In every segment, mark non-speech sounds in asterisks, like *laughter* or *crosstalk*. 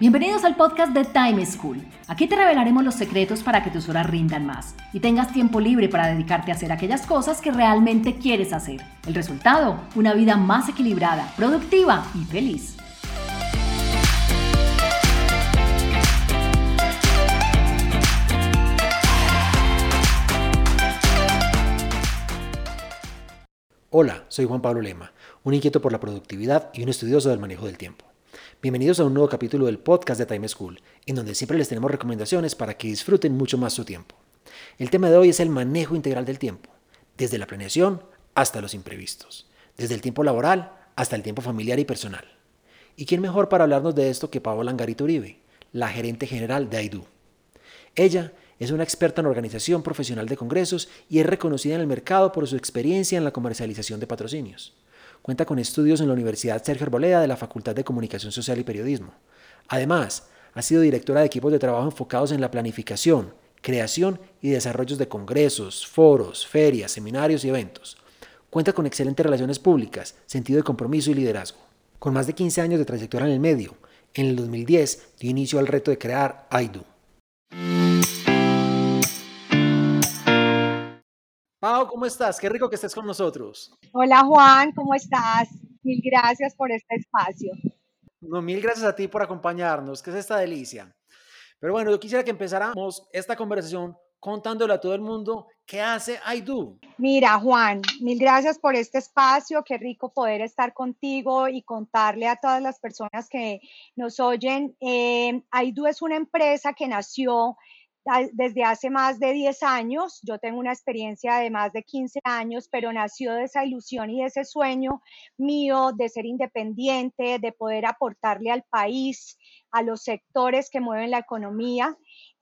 Bienvenidos al podcast de Time School. Aquí te revelaremos los secretos para que tus horas rindan más y tengas tiempo libre para dedicarte a hacer aquellas cosas que realmente quieres hacer. El resultado, una vida más equilibrada, productiva y feliz. Hola, soy Juan Pablo Lema, un inquieto por la productividad y un estudioso del manejo del tiempo. Bienvenidos a un nuevo capítulo del podcast de Time School, en donde siempre les tenemos recomendaciones para que disfruten mucho más su tiempo. El tema de hoy es el manejo integral del tiempo, desde la planeación hasta los imprevistos, desde el tiempo laboral hasta el tiempo familiar y personal. ¿Y quién mejor para hablarnos de esto que Paola Angarito Uribe, la gerente general de AIDU? Ella es una experta en organización profesional de congresos y es reconocida en el mercado por su experiencia en la comercialización de patrocinios. Cuenta con estudios en la Universidad Sergio Arboleda de la Facultad de Comunicación Social y Periodismo. Además, ha sido directora de equipos de trabajo enfocados en la planificación, creación y desarrollos de congresos, foros, ferias, seminarios y eventos. Cuenta con excelentes relaciones públicas, sentido de compromiso y liderazgo. Con más de 15 años de trayectoria en el medio, en el 2010 dio inicio al reto de crear AIDU, Pau, ¿cómo estás? Qué rico que estés con nosotros. Hola Juan, ¿cómo estás? Mil gracias por este espacio. No, mil gracias a ti por acompañarnos, que es esta delicia. Pero bueno, yo quisiera que empezáramos esta conversación contándole a todo el mundo qué hace IDO. Mira, Juan, mil gracias por este espacio. Qué rico poder estar contigo y contarle a todas las personas que nos oyen. Eh, IDO es una empresa que nació desde hace más de 10 años. Yo tengo una experiencia de más de 15 años, pero nació de esa ilusión y de ese sueño mío de ser independiente, de poder aportarle al país, a los sectores que mueven la economía.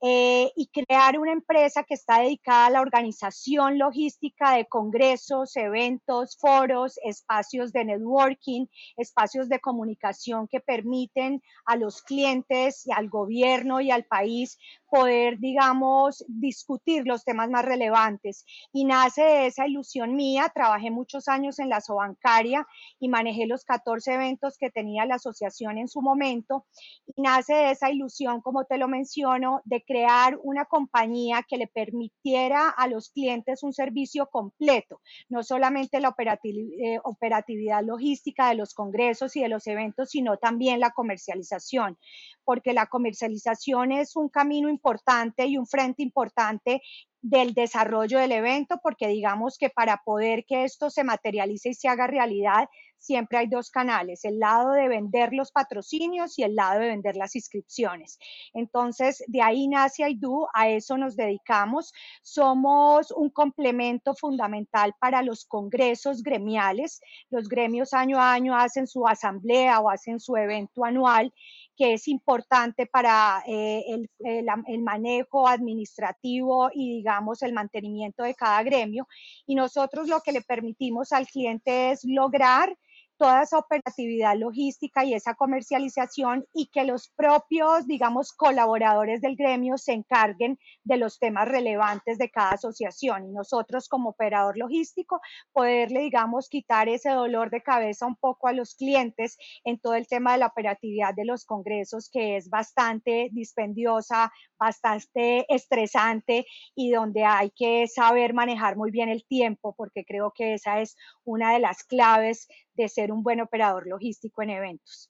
Eh, y crear una empresa que está dedicada a la organización logística de congresos, eventos, foros, espacios de networking, espacios de comunicación que permiten a los clientes y al gobierno y al país poder, digamos, discutir los temas más relevantes. Y nace de esa ilusión mía, trabajé muchos años en la sobancaria y manejé los 14 eventos que tenía la asociación en su momento. Y nace de esa ilusión, como te lo menciono, de crear una compañía que le permitiera a los clientes un servicio completo, no solamente la eh, operatividad logística de los congresos y de los eventos, sino también la comercialización porque la comercialización es un camino importante y un frente importante del desarrollo del evento, porque digamos que para poder que esto se materialice y se haga realidad, siempre hay dos canales, el lado de vender los patrocinios y el lado de vender las inscripciones. Entonces, de ahí nace IDU, a eso nos dedicamos. Somos un complemento fundamental para los congresos gremiales. Los gremios año a año hacen su asamblea o hacen su evento anual que es importante para eh, el, el, manejo administrativo y, digamos, el mantenimiento de cada gremio. Y nosotros lo que le permitimos al cliente es lograr toda esa operatividad logística y esa comercialización y que los propios, digamos, colaboradores del gremio se encarguen de los temas relevantes de cada asociación y nosotros como operador logístico poderle, digamos, quitar ese dolor de cabeza un poco a los clientes en todo el tema de la operatividad de los congresos que es bastante dispendiosa, bastante estresante y donde hay que saber manejar muy bien el tiempo porque creo que esa es una de las claves de ser un buen operador logístico en eventos.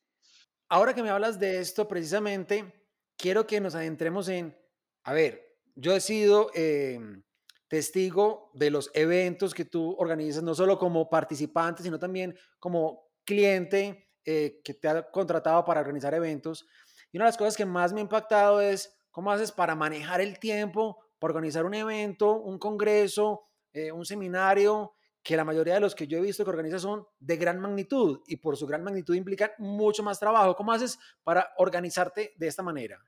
Ahora que me hablas de esto, precisamente, quiero que nos adentremos en, a ver, yo he sido em, testigo de los eventos que tú organizas, no solo como participante, sino también como cliente eh, que te ha contratado para organizar eventos. Y una de las cosas que más me ha impactado es cómo haces para manejar el tiempo, para organizar un evento, un congreso, eh, un seminario, que la mayoría de los que yo he visto que organizan son de gran magnitud y por su gran magnitud implican mucho más trabajo. ¿Cómo haces para organizarte de esta manera?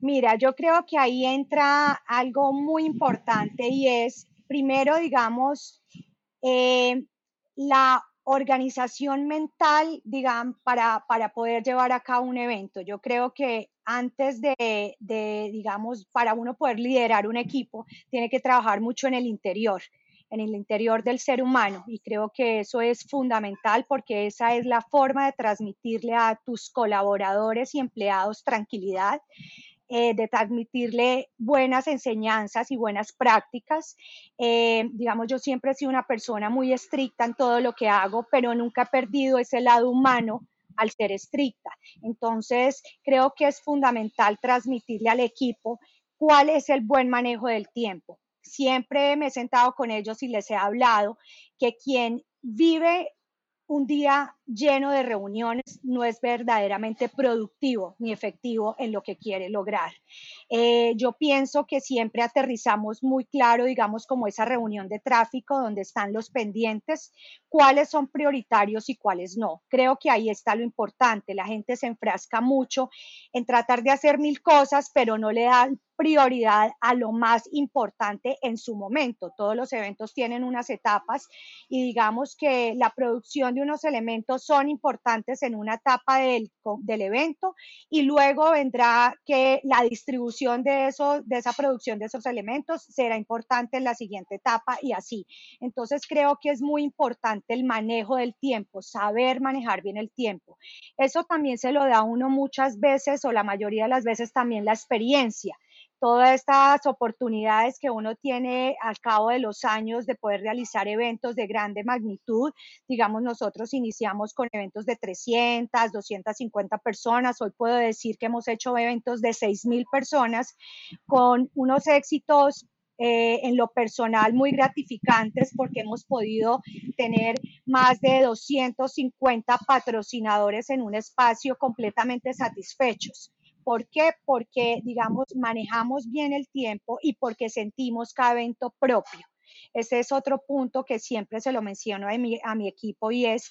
Mira, yo creo que ahí entra algo muy importante y es, primero, digamos, eh, la organización mental, digamos, para, para, poder llevar a cabo un evento. Yo creo que antes de, de, digamos, para uno poder liderar un equipo, tiene que trabajar mucho en el interior en el interior del ser humano y creo que eso es fundamental porque esa es la forma de transmitirle a tus colaboradores y empleados tranquilidad. Eh, de transmitirle buenas enseñanzas y buenas prácticas. Eh, digamos, yo siempre he sido una persona muy estricta en todo lo que hago, pero nunca he perdido ese lado humano al ser estricta. Entonces, creo que es fundamental transmitirle al equipo cuál es el buen manejo del tiempo. Siempre me he sentado con ellos y les he hablado que quien vive un día lleno de reuniones no es verdaderamente productivo ni efectivo en lo que quiere lograr. Eh, yo pienso que siempre aterrizamos muy claro, digamos, como esa reunión de tráfico donde están los pendientes, cuáles son prioritarios y cuáles no. Creo que ahí está lo importante. La gente se enfrasca mucho en tratar de hacer mil cosas, pero no le da prioridad a lo más importante en su momento. Todos los eventos tienen unas etapas y digamos que la producción de unos elementos son importantes en una etapa del, del evento y luego vendrá que la distribución de, eso, de esa producción de esos elementos será importante en la siguiente etapa y así. Entonces creo que es muy importante el manejo del tiempo, saber manejar bien el tiempo. Eso también se lo da uno muchas veces o la mayoría de las veces también la experiencia todas estas oportunidades que uno tiene al cabo de los años de poder realizar eventos de grande magnitud. Digamos, nosotros iniciamos con eventos de 300, 250 personas. Hoy puedo decir que hemos hecho eventos de 6.000 personas con unos éxitos eh, en lo personal muy gratificantes porque hemos podido tener más de 250 patrocinadores en un espacio completamente satisfechos. ¿Por qué? Porque, digamos, manejamos bien el tiempo y porque sentimos cada evento propio. Ese es otro punto que siempre se lo menciono a mi, a mi equipo y es,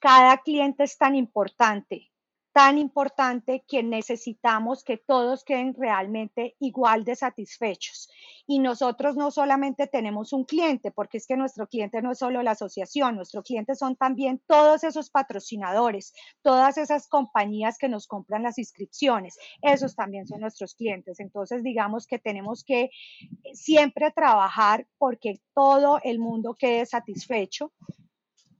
cada cliente es tan importante tan importante que necesitamos que todos queden realmente igual de satisfechos. Y nosotros no solamente tenemos un cliente, porque es que nuestro cliente no es solo la asociación, nuestro cliente son también todos esos patrocinadores, todas esas compañías que nos compran las inscripciones, esos también son nuestros clientes. Entonces, digamos que tenemos que siempre trabajar porque todo el mundo quede satisfecho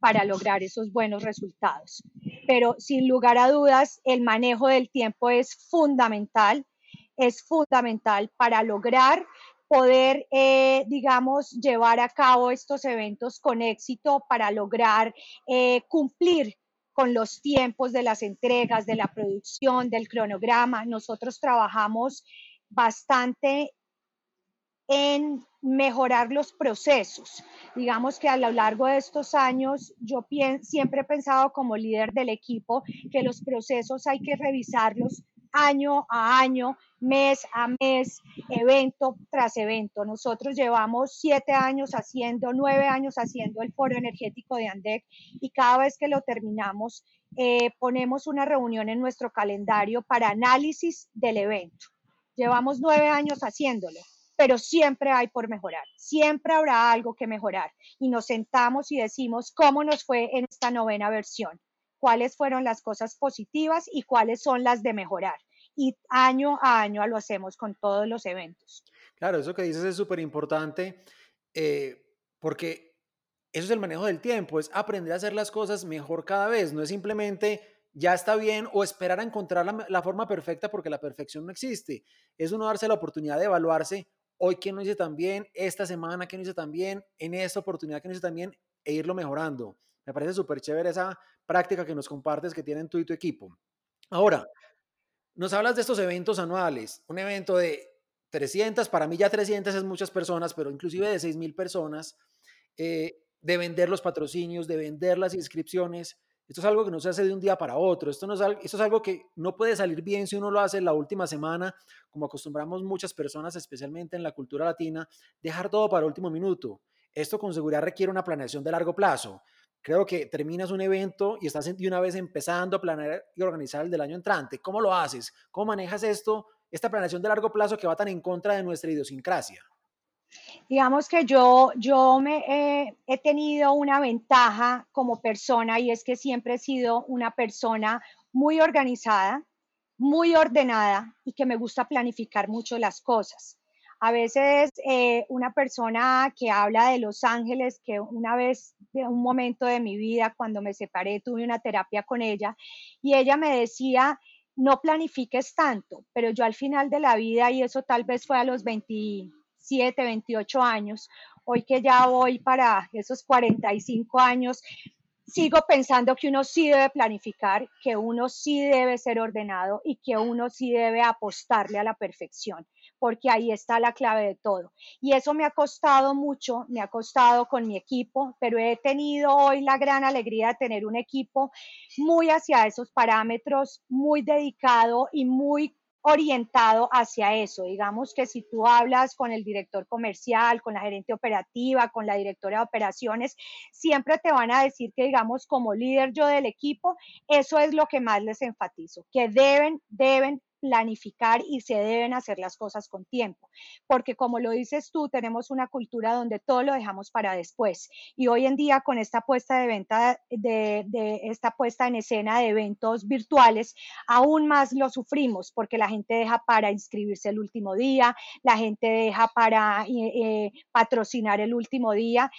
para lograr esos buenos resultados. Pero sin lugar a dudas, el manejo del tiempo es fundamental, es fundamental para lograr poder, eh, digamos, llevar a cabo estos eventos con éxito, para lograr eh, cumplir con los tiempos de las entregas, de la producción, del cronograma. Nosotros trabajamos bastante en mejorar los procesos. Digamos que a lo largo de estos años yo siempre he pensado como líder del equipo que los procesos hay que revisarlos año a año, mes a mes, evento tras evento. Nosotros llevamos siete años haciendo, nueve años haciendo el foro energético de ANDEC y cada vez que lo terminamos eh, ponemos una reunión en nuestro calendario para análisis del evento. Llevamos nueve años haciéndolo pero siempre hay por mejorar, siempre habrá algo que mejorar y nos sentamos y decimos cómo nos fue en esta novena versión, cuáles fueron las cosas positivas y cuáles son las de mejorar. Y año a año lo hacemos con todos los eventos. Claro, eso que dices es súper importante eh, porque eso es el manejo del tiempo, es aprender a hacer las cosas mejor cada vez, no es simplemente ya está bien o esperar a encontrar la, la, forma perfecta porque la perfección no existe. Es uno darse la oportunidad de evaluarse hoy quién no hice tan bien, esta semana quién no hice tan bien, en esta oportunidad quién no hice tan bien e irlo mejorando. Me parece súper chévere esa práctica que nos compartes que tienen tú y tu equipo. Ahora, nos hablas de estos eventos anuales, un evento de 300, para mí ya 300 es muchas personas, pero inclusive de 6.000 personas, eh, de vender los patrocinios, de vender las inscripciones. Esto es algo que no se hace de un día para otro. Esto, no es, esto es algo que no puede salir bien si uno lo hace la última semana, como acostumbramos muchas personas, especialmente en la cultura latina, dejar todo para último minuto. Esto con seguridad requiere una planeación de largo plazo. Creo que terminas un evento y estás de una vez empezando a planear y organizar el del año entrante. ¿Cómo lo haces? ¿Cómo manejas esto, esta planeación de largo plazo que va tan en contra de nuestra idiosincrasia? Digamos que yo, yo me he tenido una ventaja como persona y es que siempre he sido una persona muy organizada, muy ordenada y que me gusta planificar mucho las cosas. A veces eh, una persona que habla de Los Ángeles, que una vez de un momento de mi vida, cuando me separé, tuve una terapia con ella y ella me decía, no planifiques tanto, pero yo al final de la vida, y eso tal vez fue a los 27, 28 años, hoy que ya voy para esos 45 años, sigo pensando que uno sí debe planificar, que uno sí debe ser ordenado y que uno sí debe apostarle a la perfección, porque ahí está la clave de todo. Y eso me ha costado mucho, me ha costado con mi equipo, pero he tenido hoy la gran alegría de tener un equipo muy hacia esos parámetros, muy dedicado y muy orientado hacia eso. Digamos que si tú hablas con el director comercial, con la gerente operativa, con la directora de operaciones, siempre te van a decir que, digamos, como líder yo del equipo, eso es lo que más les enfatizo, que deben, deben planificar y se deben hacer las cosas con tiempo, porque como lo dices tú, tenemos una cultura donde todo lo dejamos para después y hoy en día con esta puesta de venta de, esta puesta en escena de eventos virtuales, aún más lo sufrimos porque la gente deja para inscribirse el último día, la gente deja para eh, eh, patrocinar el último día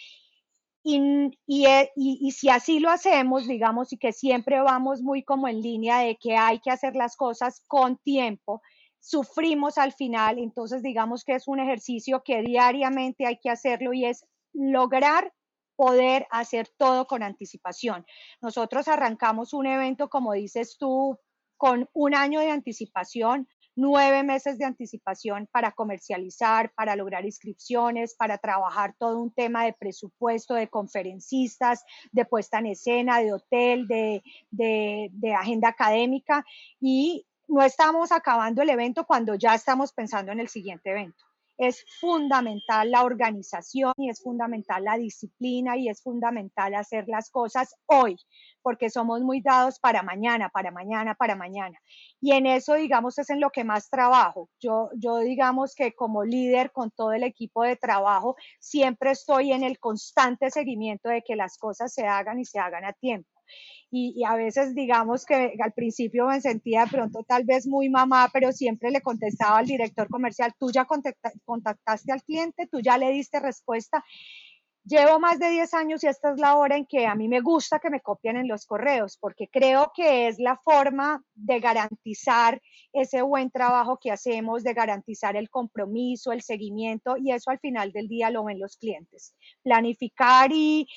y, y, y, si así lo hacemos, digamos, y que siempre vamos muy como en línea de que hay que hacer las cosas con tiempo, sufrimos al final, entonces digamos que es un ejercicio que diariamente hay que hacerlo y es lograr poder hacer todo con anticipación. Nosotros arrancamos un evento, como dices tú, con un año de anticipación, nueve meses de anticipación para comercializar, para lograr inscripciones, para trabajar todo un tema de presupuesto, de conferencistas, de puesta en escena, de hotel, de, agenda académica. Y no estamos acabando el evento cuando ya estamos pensando en el siguiente evento es fundamental la organización y es fundamental la disciplina y es fundamental hacer las cosas hoy, porque somos muy dados para mañana, para mañana, para mañana. Y en eso, digamos, es en lo que más trabajo. Yo, yo digamos que como líder con todo el equipo de trabajo, siempre estoy en el constante seguimiento de que las cosas se hagan y se hagan a tiempo y, a veces digamos que al principio me sentía de pronto tal vez muy mamá, pero siempre le contestaba al director comercial, tú ya contactaste al cliente, tú ya le diste respuesta. Llevo más de 10 años y esta es la hora en que a mí me gusta que me copien en los correos, porque creo que es la forma de garantizar ese buen trabajo que hacemos, de garantizar el compromiso, el seguimiento, y eso al final del día lo ven los clientes. Planificar y,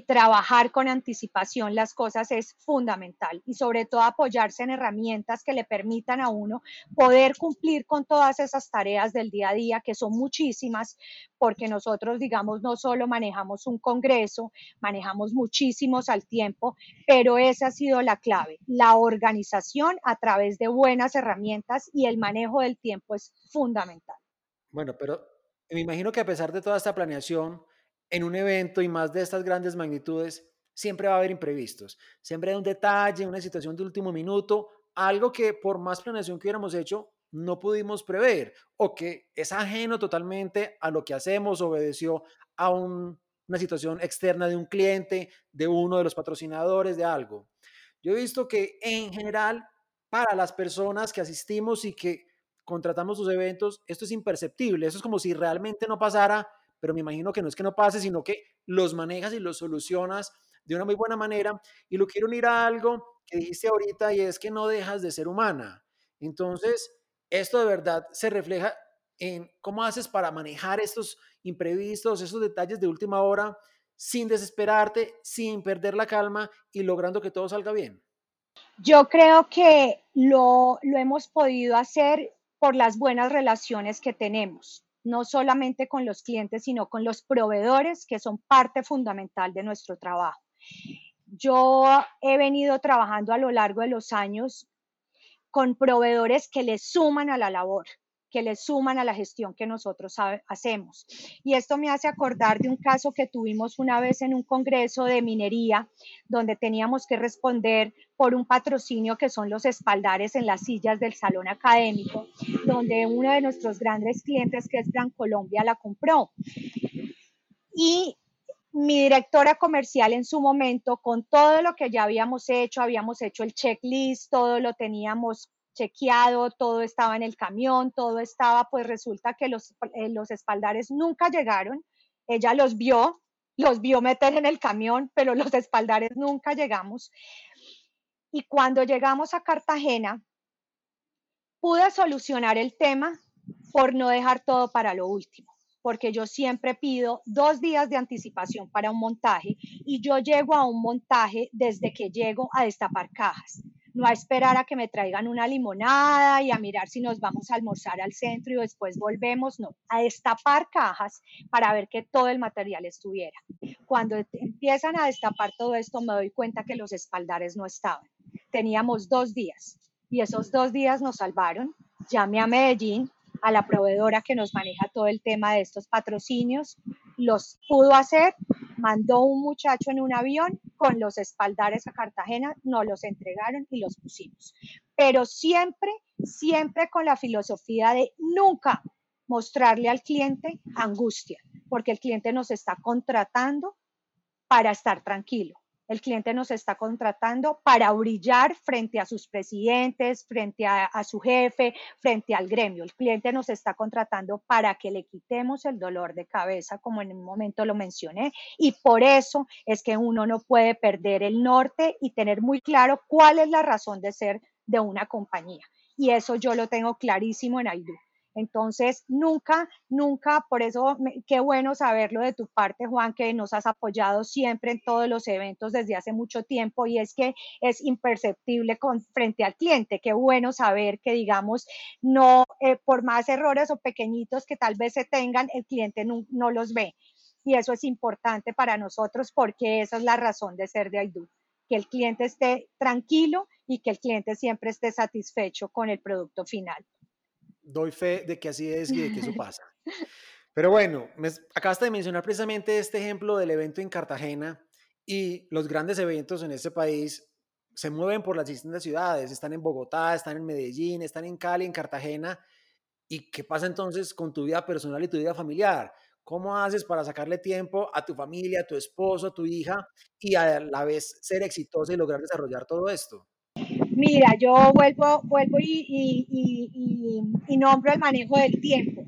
trabajar con anticipación las cosas es fundamental y sobre todo apoyarse en herramientas que le permitan a uno poder cumplir con todas esas tareas del día a día, que son muchísimas, porque nosotros, digamos, no solo manejamos un congreso, manejamos muchísimos al tiempo, pero esa ha sido la clave, la organización a través de buenas herramientas y el manejo del tiempo es fundamental. Bueno, pero me imagino que a pesar de toda esta planeación, en un evento y más de estas grandes magnitudes, siempre va a haber imprevistos. Siempre hay un detalle, una situación de último minuto, algo que por más planeación que hubiéramos hecho, no pudimos prever o que es ajeno totalmente a lo que hacemos, obedeció a una situación externa de un cliente, de uno de los patrocinadores, de algo. Yo he visto que en general, para las personas que asistimos y que contratamos sus eventos, esto es imperceptible. Eso es como si realmente no pasara pero me imagino que no es que no pase, sino que los manejas y los solucionas de una muy buena manera. Y lo quiero unir a algo que dijiste ahorita y es que no dejas de ser humana. Entonces, esto de verdad se refleja en cómo haces para manejar estos imprevistos, esos detalles de última hora, sin desesperarte, sin perder la calma y logrando que todo salga bien. Yo creo que lo, lo hemos podido hacer por las buenas relaciones que tenemos no solamente con los clientes, sino con los proveedores, que son parte fundamental de nuestro trabajo. Yo he venido trabajando a lo largo de los años con proveedores que le suman a la labor, que le suman a la gestión que nosotros hacemos. Y esto me hace acordar de un caso que tuvimos una vez en un congreso de minería, donde teníamos que responder por un patrocinio que son los espaldares en las sillas del salón académico, donde uno de nuestros grandes clientes, que es Gran Colombia, la compró. Y mi directora comercial en su momento, con todo lo que ya habíamos hecho, habíamos hecho el checklist, todo lo teníamos chequeado, todo estaba en el camión, todo estaba, pues resulta que los, eh, los espaldares nunca llegaron. Ella los vio, los vio meter en el camión, pero los espaldares nunca llegamos. Y cuando llegamos a Cartagena, pude solucionar el tema por no dejar todo para lo último, porque yo siempre pido dos días de anticipación para un montaje y yo llego a un montaje desde que llego a destapar cajas no a esperar a que me traigan una limonada y a mirar si nos vamos a almorzar al centro y después volvemos, no, a destapar cajas para ver que todo el material estuviera. Cuando empiezan a destapar todo esto, me doy cuenta que los espaldares no estaban. Teníamos dos días y esos dos días nos salvaron. Llamé a Medellín, a la proveedora que nos maneja todo el tema de estos patrocinios, los pudo hacer, mandó un muchacho en un avión con los espaldares a Cartagena, nos los entregaron y los pusimos. Pero siempre, siempre con la filosofía de nunca mostrarle al cliente angustia, porque el cliente nos está contratando para estar tranquilo. El cliente nos está contratando para brillar frente a sus presidentes, frente a, su jefe, frente al gremio. El cliente nos está contratando para que le quitemos el dolor de cabeza, como en un momento lo mencioné. Y por eso es que uno no puede perder el norte y tener muy claro cuál es la razón de ser de una compañía. Y eso yo lo tengo clarísimo en Aidu. Entonces, nunca, nunca, por eso qué bueno saberlo de tu parte, Juan, que nos has apoyado siempre en todos los eventos desde hace mucho tiempo y es que es imperceptible frente al cliente. Qué bueno saber que, digamos, no, eh, por más errores o pequeñitos que tal vez se tengan, el cliente no, no los ve. Y eso es importante para nosotros porque esa es la razón de ser de Aidu que el cliente esté tranquilo y que el cliente siempre esté satisfecho con el producto final doy fe de que así es y de que eso pasa. *laughs* Pero bueno, me, acabaste de mencionar precisamente este ejemplo del evento en Cartagena y los grandes eventos en este país se mueven por las distintas ciudades, están en Bogotá, están en Medellín, están en Cali, en Cartagena. ¿Y qué pasa entonces con tu vida personal y tu vida familiar? ¿Cómo haces para sacarle tiempo a tu familia, a tu esposo, a tu hija y a la vez ser exitosa y lograr desarrollar todo esto? Mira, yo vuelvo, vuelvo y, y, nombro el manejo del tiempo.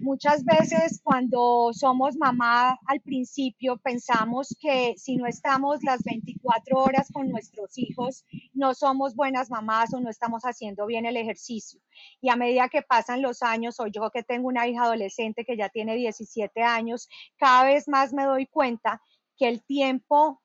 Muchas veces cuando somos mamá al principio pensamos que si no estamos las 24 horas con nuestros hijos, no somos buenas mamás o no estamos haciendo bien el ejercicio. Y a medida que pasan los años, o yo que tengo una hija adolescente que ya tiene 17 años, cada vez más me doy cuenta que el tiempo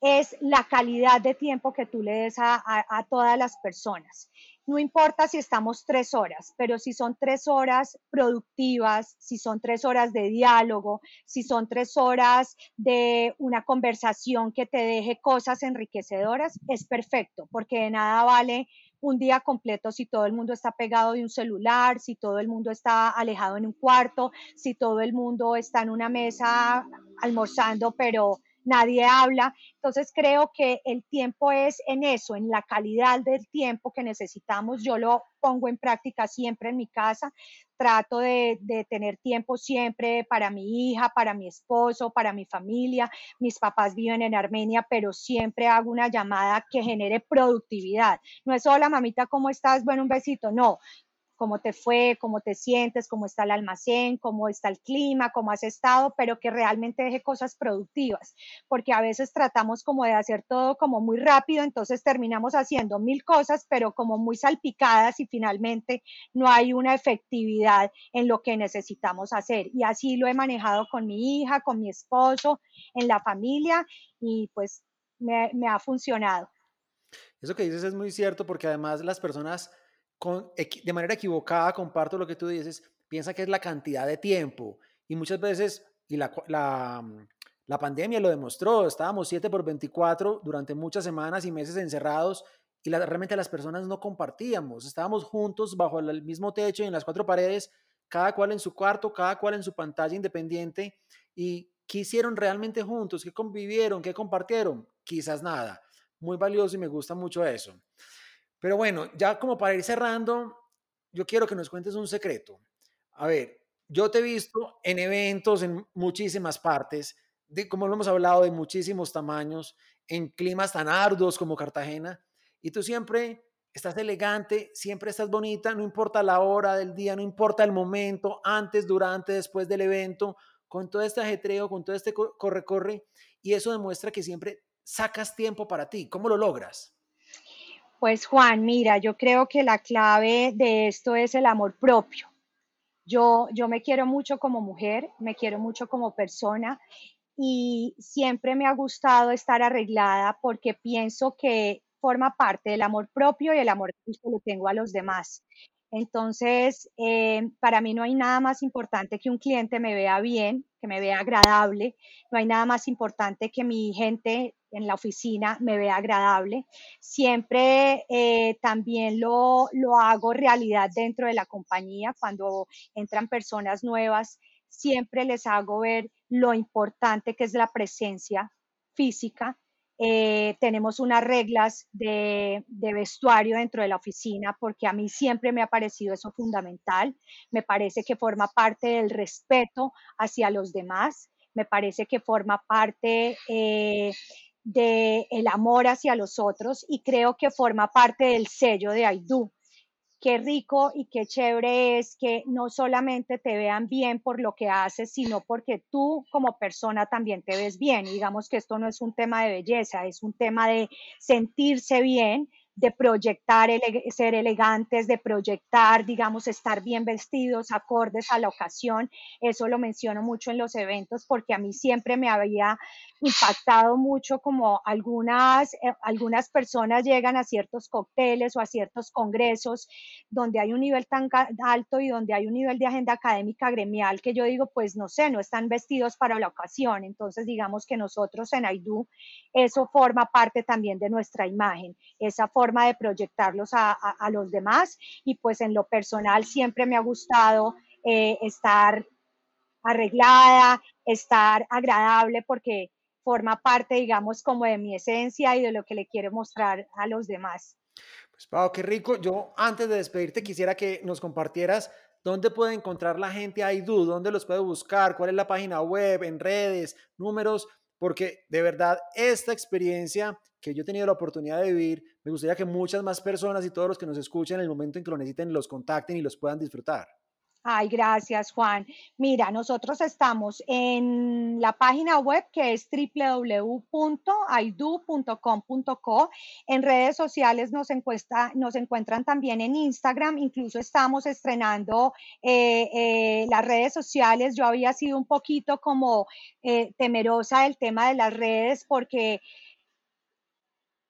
es la calidad de tiempo que tú le des a, todas las personas. No importa si estamos tres horas, pero si son tres horas productivas, si son tres horas de diálogo, si son tres horas de una conversación que te deje cosas enriquecedoras, es perfecto, porque de nada vale un día completo si todo el mundo está pegado de un celular, si todo el mundo está alejado en un cuarto, si todo el mundo está en una mesa almorzando, pero nadie habla. Entonces creo que el tiempo es en eso, en la calidad del tiempo que necesitamos. Yo lo pongo en práctica siempre en mi casa. Trato de, tener tiempo siempre para mi hija, para mi esposo, para mi familia. Mis papás viven en Armenia, pero siempre hago una llamada que genere productividad. No es solo, mamita, ¿cómo estás? Bueno, un besito. No, cómo te fue, cómo te sientes, cómo está el almacén, cómo está el clima, cómo has estado, pero que realmente deje cosas productivas, porque a veces tratamos como de hacer todo como muy rápido, entonces terminamos haciendo mil cosas, pero como muy salpicadas y finalmente no hay una efectividad en lo que necesitamos hacer. Y así lo he manejado con mi hija, con mi esposo, en la familia y pues me, me ha funcionado. Eso que dices es muy cierto porque además las personas de manera equivocada, comparto lo que tú dices, piensa que es la cantidad de tiempo. Y muchas veces, y la, la, mm, la pandemia lo demostró, estábamos 7 por 24 durante muchas semanas y meses encerrados y realmente las personas no compartíamos, estábamos juntos bajo el mismo techo y en las cuatro paredes, cada cual en su cuarto, cada cual en su pantalla independiente y ¿qué hicieron realmente juntos? ¿Qué convivieron? ¿Qué compartieron? Quizás nada. Muy valioso y me gusta mucho eso. Pero bueno, ya como para ir cerrando, yo quiero que nos cuentes un secreto. A ver, yo te he visto en eventos en muchísimas partes, de, como lo hemos hablado, de muchísimos tamaños, en climas tan arduos como Cartagena, y tú siempre estás elegante, siempre estás bonita, no importa la hora del día, no importa el momento, antes, durante, después del evento, con todo este ajetreo, con todo este corre-corre, y eso demuestra que siempre sacas tiempo para ti. ¿Cómo lo logras? Pues Juan, mira, yo creo que la clave de esto es el amor propio. Yo, yo me quiero mucho como mujer, me quiero mucho como persona y siempre me ha gustado estar arreglada porque pienso que forma parte del amor propio y el amor que le tengo a los demás. Entonces, eh, para mí no hay nada más importante que un cliente me vea bien, que me vea agradable. No hay nada más importante que mi gente en la oficina me vea agradable. Siempre eh, también lo, lo hago realidad dentro de la compañía. Cuando entran personas nuevas, siempre les hago ver lo importante que es la presencia física eh, tenemos unas reglas de, vestuario dentro de la oficina porque a mí siempre me ha parecido eso fundamental. Me parece que forma parte del respeto hacia los demás. Me parece que forma parte eh, del amor hacia los otros y creo que forma parte del sello de Aidú qué rico y qué chévere es que no solamente te vean bien por lo que haces, sino porque tú como persona también te ves bien. Digamos que esto no es un tema de belleza, es un tema de sentirse bien, de proyectar, ser elegantes, de proyectar, digamos, estar bien vestidos, acordes a la ocasión. Eso lo menciono mucho en los eventos porque a mí siempre me había impactado mucho como algunas, eh, algunas personas llegan a ciertos cócteles o a ciertos congresos donde hay un nivel tan alto y donde hay un nivel de agenda académica gremial que yo digo, pues no sé, no están vestidos para la ocasión. Entonces, digamos que nosotros en AIDU, eso forma parte también de nuestra imagen, esa forma forma de proyectarlos a, los demás y pues en lo personal siempre me ha gustado eh, estar arreglada, estar agradable porque forma parte, digamos, como de mi esencia y de lo que le quiero mostrar a los demás. Pues Pau, qué rico. Yo antes de despedirte quisiera que nos compartieras dónde puede encontrar la gente a IDU, dónde los puede buscar, cuál es la página web, en redes, números, porque de verdad esta experiencia que yo he tenido la oportunidad de vivir, me gustaría que muchas más personas y todos los que nos escuchen en el momento en que lo necesiten los contacten y los puedan disfrutar. Ay, gracias, Juan. Mira, nosotros estamos en la página web que es www.aidu.com.co. En redes sociales nos, encuentran también en Instagram. Incluso estamos estrenando eh, eh, las redes sociales. Yo había sido un poquito como eh, temerosa del tema de las redes porque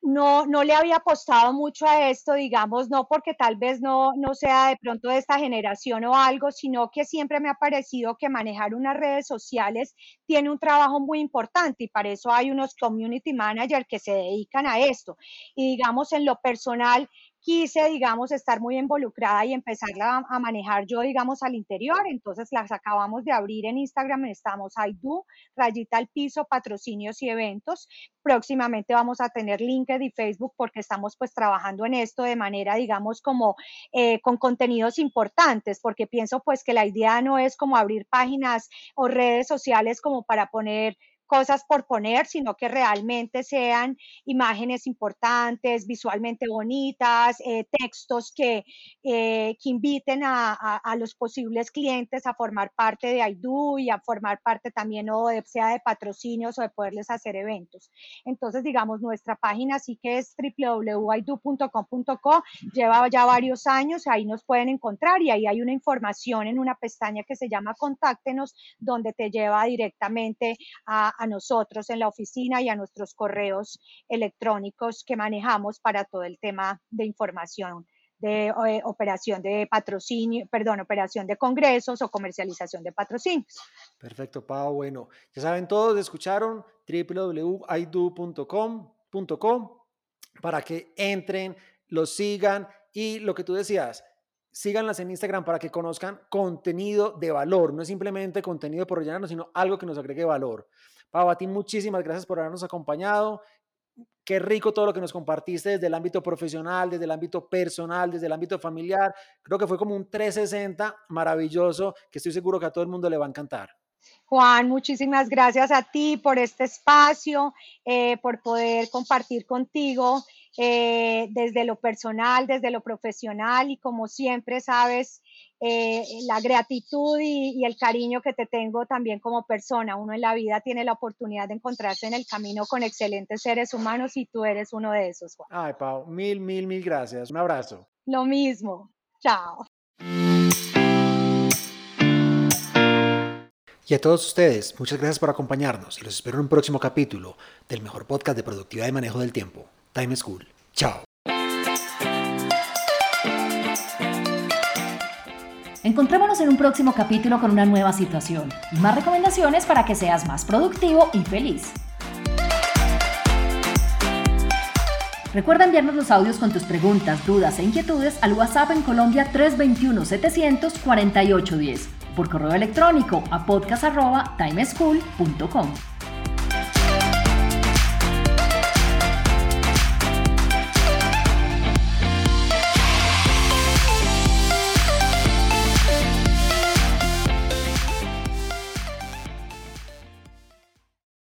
no, no le había apostado mucho a esto, digamos, no porque tal vez no, no sea de pronto de esta generación o algo, sino que siempre me ha parecido que manejar unas redes sociales tiene un trabajo muy importante y para eso hay unos community managers que se dedican a esto. Y digamos, en lo personal, quise, digamos, estar muy involucrada y empezarla a, manejar yo, digamos, al interior. Entonces las acabamos de abrir en Instagram, estamos do, rayita al piso, patrocinios y eventos. Próximamente vamos a tener LinkedIn y Facebook porque estamos pues trabajando en esto de manera, digamos, como eh, con contenidos importantes, porque pienso pues que la idea no es como abrir páginas o redes sociales como para poner cosas por poner, sino que realmente sean imágenes importantes, visualmente bonitas, eh, textos que, eh, que inviten a, a, los posibles clientes a formar parte de AIDU y a formar parte también o de, sea de patrocinios o de poderles hacer eventos. Entonces, digamos, nuestra página sí que es www.aidu.com.co, lleva ya varios años, ahí nos pueden encontrar y ahí hay una información en una pestaña que se llama Contáctenos, donde te lleva directamente a a nosotros en la oficina y a nuestros correos electrónicos que manejamos para todo el tema de información de eh, operación de patrocinio, perdón, operación de congresos o comercialización de patrocinios. Perfecto, Pau. Bueno, ya saben todos, escucharon www.ido.com.com para que entren, los sigan y lo que tú decías, síganlas en Instagram para que conozcan contenido de valor, no es simplemente contenido por rellenarnos, sino algo que nos agregue valor. Pau, a ti muchísimas gracias por habernos acompañado. Qué rico todo lo que nos compartiste desde el ámbito profesional, desde el ámbito personal, desde el ámbito familiar. Creo que fue como un 360 maravilloso que estoy seguro que a todo el mundo le va a encantar. Juan, muchísimas gracias a ti por este espacio, eh, por poder compartir contigo eh, desde lo personal, desde lo profesional y como siempre sabes, eh, la gratitud y, el cariño que te tengo también como persona. Uno en la vida tiene la oportunidad de encontrarse en el camino con excelentes seres humanos y tú eres uno de esos, Juan. Ay, Pau, mil, mil, mil gracias. Un abrazo. Lo mismo. Chao. Y a todos ustedes, muchas gracias por acompañarnos y los espero en un próximo capítulo del mejor podcast de productividad y manejo del tiempo, Time School. Chao. Encontrémonos en un próximo capítulo con una nueva situación y más recomendaciones para que seas más productivo y feliz. Recuerda enviarnos los audios con tus preguntas, dudas e inquietudes al WhatsApp en Colombia 321-700-4810 por correo electrónico a podcast.timeschool.com.